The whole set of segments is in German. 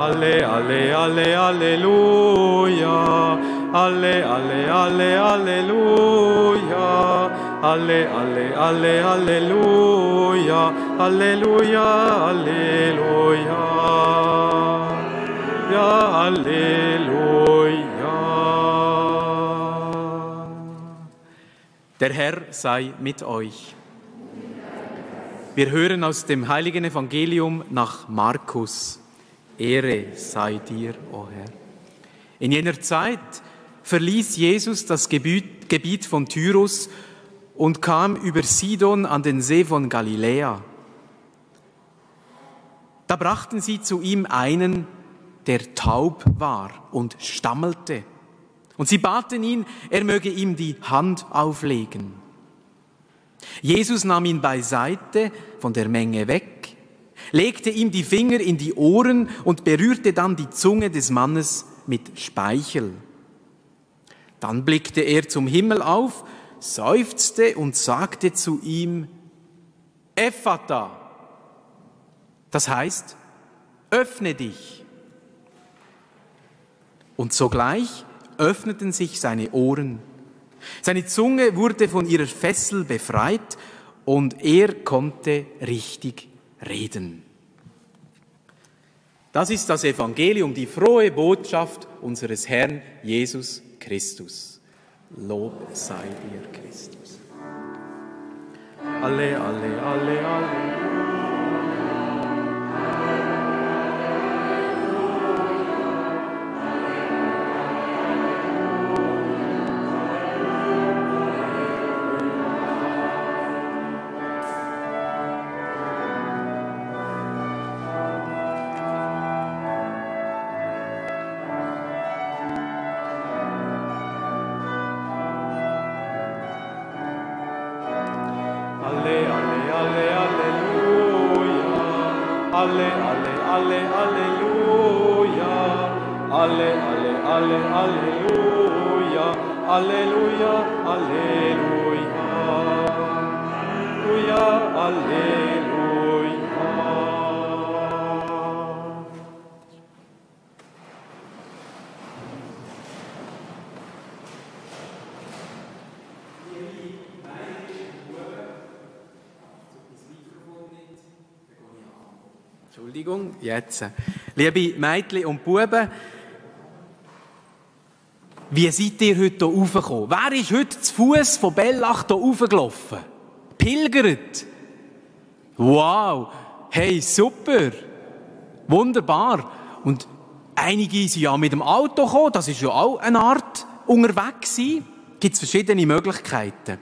alle, alle, alle, Halleluja. Alle, alle, alle, Halleluja. Alle, alle, alle, Halleluja. Halleluja, Halleluja. Ja, Halleluja. Der Herr sei mit euch. Wir hören aus dem heiligen Evangelium nach Markus. Ehre sei dir, o oh Herr. In jener Zeit verließ Jesus das Gebiet, Gebiet von Tyrus und kam über Sidon an den See von Galiläa. Da brachten sie zu ihm einen, der taub war und stammelte. Und sie baten ihn, er möge ihm die Hand auflegen. Jesus nahm ihn beiseite von der Menge weg, legte ihm die Finger in die Ohren und berührte dann die Zunge des Mannes mit Speichel. Dann blickte er zum Himmel auf, seufzte und sagte zu ihm, Ephata, das heißt, öffne dich. Und sogleich öffneten sich seine Ohren. Seine Zunge wurde von ihrer Fessel befreit und er konnte richtig reden. Das ist das Evangelium, die frohe Botschaft unseres Herrn Jesus Christus. Lob sei dir, Christus. Alle, alle, alle, alle. alle, alle, alle, alleluia. Alle, alle, alle, alleluia. Alleluia, alleluia. Alleluia, alleluia. Entschuldigung, jetzt. Liebe Mädchen und Buben, wie seid ihr heute hier raufgekommen? Wer ist heute zu Fuß von Bellach hier raufgelaufen? Pilgert? Wow! Hey, super! Wunderbar! Und einige sind ja mit dem Auto gekommen, das ist ja auch eine Art unterwegs sein. Gibt es verschiedene Möglichkeiten.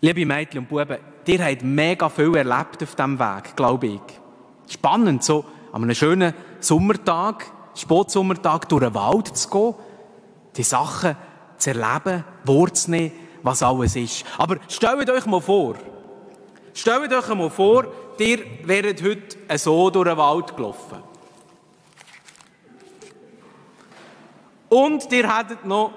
Liebe Mädchen und Buben, ihr habt mega viel erlebt auf diesem Weg, glaube ich spannend, so an einem schönen Sommertag, Spotsommertag durch den Wald zu gehen, die Sachen zu erleben, wahrzunehmen, was alles ist. Aber stellt euch mal vor, stellt euch mal vor, ihr wäret heute so durch den Wald gelaufen. Und ihr hättet noch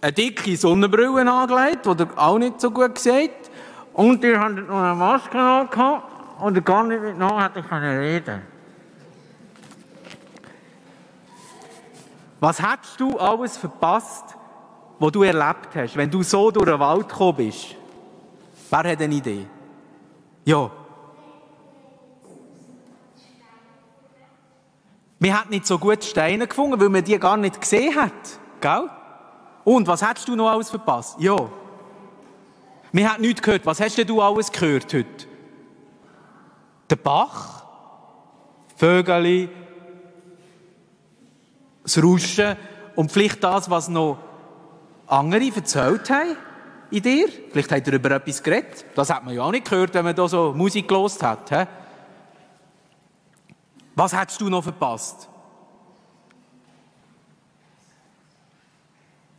eine dicke Sonnenbrille angelegt, die ihr auch nicht so gut seht. Und ihr hattet noch eine Maske angehabt und gar nicht miteinander hätte ich reden Was hättest du alles verpasst, was du erlebt hast, wenn du so durch den Wald gekommen bist? Wer hat eine Idee? Ja. Wir hätten nicht so gut Steine gefunden, weil man die gar nicht gesehen hat. Gell? Und was hättest du noch alles verpasst? Ja. Wir haben nichts gehört. Was hast denn du alles gehört heute? Der Bach, Vögel, das Rauschen und vielleicht das, was noch andere erzählt haben in dir. Vielleicht hat er über etwas geredet. Das hat man ja auch nicht gehört, wenn man da so Musik gelost hat. Was hättest du noch verpasst?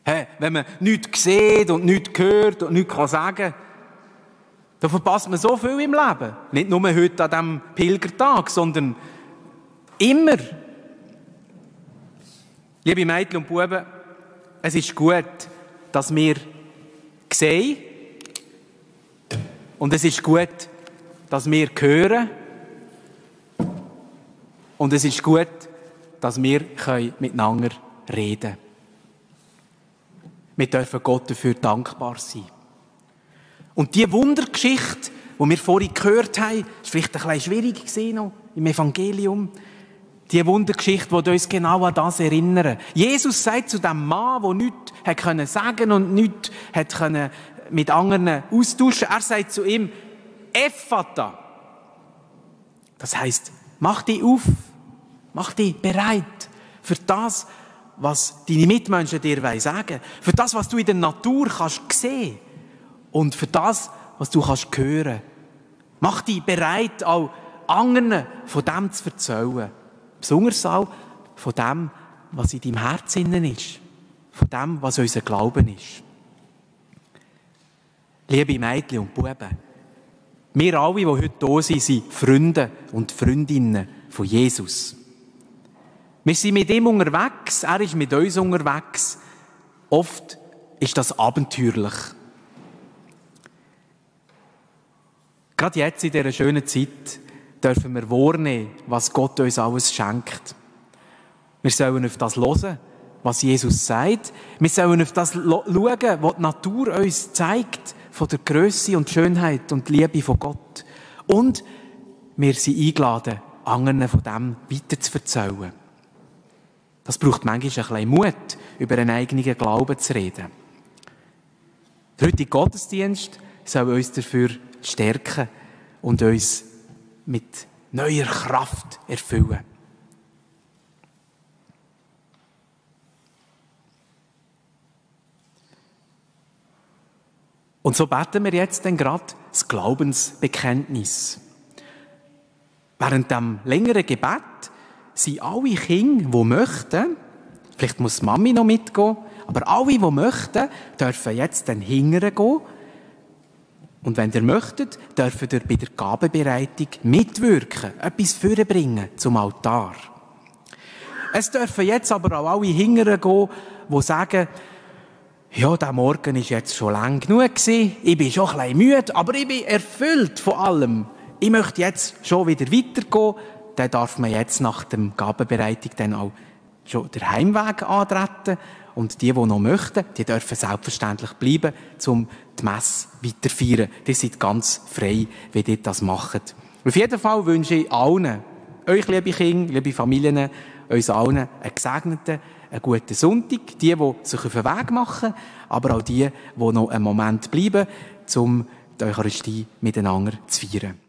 He, wenn man nichts sieht und nichts hört und nichts sagen kann, da verpasst man so viel im Leben. Nicht nur heute an diesem Pilgertag, sondern immer. Liebe Mädchen und Buben, es ist gut, dass wir sehen und es ist gut, dass wir hören Und es ist gut, dass wir miteinander reden können. Wir dürfen Gott dafür dankbar sein. Und die Wundergeschichte, die wir vorhin gehört haben, ist vielleicht ein bisschen schwierig gesehen im Evangelium. Die Wundergeschichte, die uns genau an das erinnern. Jesus sagt zu dem Mann, der nichts hat können sagen und nichts hat können mit anderen austauschen. Er sagt zu ihm, Ephata. Das heißt, mach dich auf, mach dich bereit für das, was deine Mitmenschen dir sagen Für das, was du in der Natur kannst sehen und für das, was du kannst hören. Mach dich bereit, auch anderen von dem zu erzählen. Besonders auch von dem, was in deinem Herzen ist. Von dem, was unser Glauben ist. Liebe Mädchen und Buben, wir alle, die heute hier sind, sind Freunde und Freundinnen von Jesus. Wir sind mit ihm unterwegs, er ist mit uns unterwegs. Oft ist das abenteuerlich. Gerade jetzt in dieser schönen Zeit dürfen wir wahrnehmen, was Gott uns alles schenkt. Wir sollen auf das hören, was Jesus sagt. Wir sollen auf das schauen, was die Natur uns zeigt, von der Größe und Schönheit und Liebe von Gott. Und wir sind eingeladen, anderen von dem weiter zu erzählen. Das braucht manchmal ein bisschen Mut, über einen eigenen Glauben zu reden. Der heutige Gottesdienst soll uns dafür stärken und uns mit neuer Kraft erfüllen. Und so beten wir jetzt dann gerade das Glaubensbekenntnis. Während dem längeren Gebet sind alle Kinder, die möchten, vielleicht muss Mami noch mitgehen, aber alle, die möchten, dürfen jetzt dann hingern gehen und wenn ihr möchtet, dürft ihr bei der Gabenbereitung mitwirken, etwas vorbringen zum Altar. Es dürfen jetzt aber auch alle hingern gehen, die sagen, ja, der Morgen ist jetzt schon lang genug gewesen, ich bin schon ein bisschen müde, aber ich bin erfüllt von allem. Ich möchte jetzt schon wieder weitergehen, dann darf man jetzt nach dem Gabenbereitung dann auch schon den Heimweg antreten und die, die noch möchten, die dürfen selbstverständlich bleiben, um die Messe weiterfeiern. Die sind ganz frei, wie die das machen. Auf jeden Fall wünsche ich allen, euch liebe Kinder, liebe Familien, uns allen einen gesegneten, einen guten Sonntag. Die, die sich auf den Weg machen, aber auch die, die noch einen Moment bleiben, um die Eucharistie miteinander zu feiern.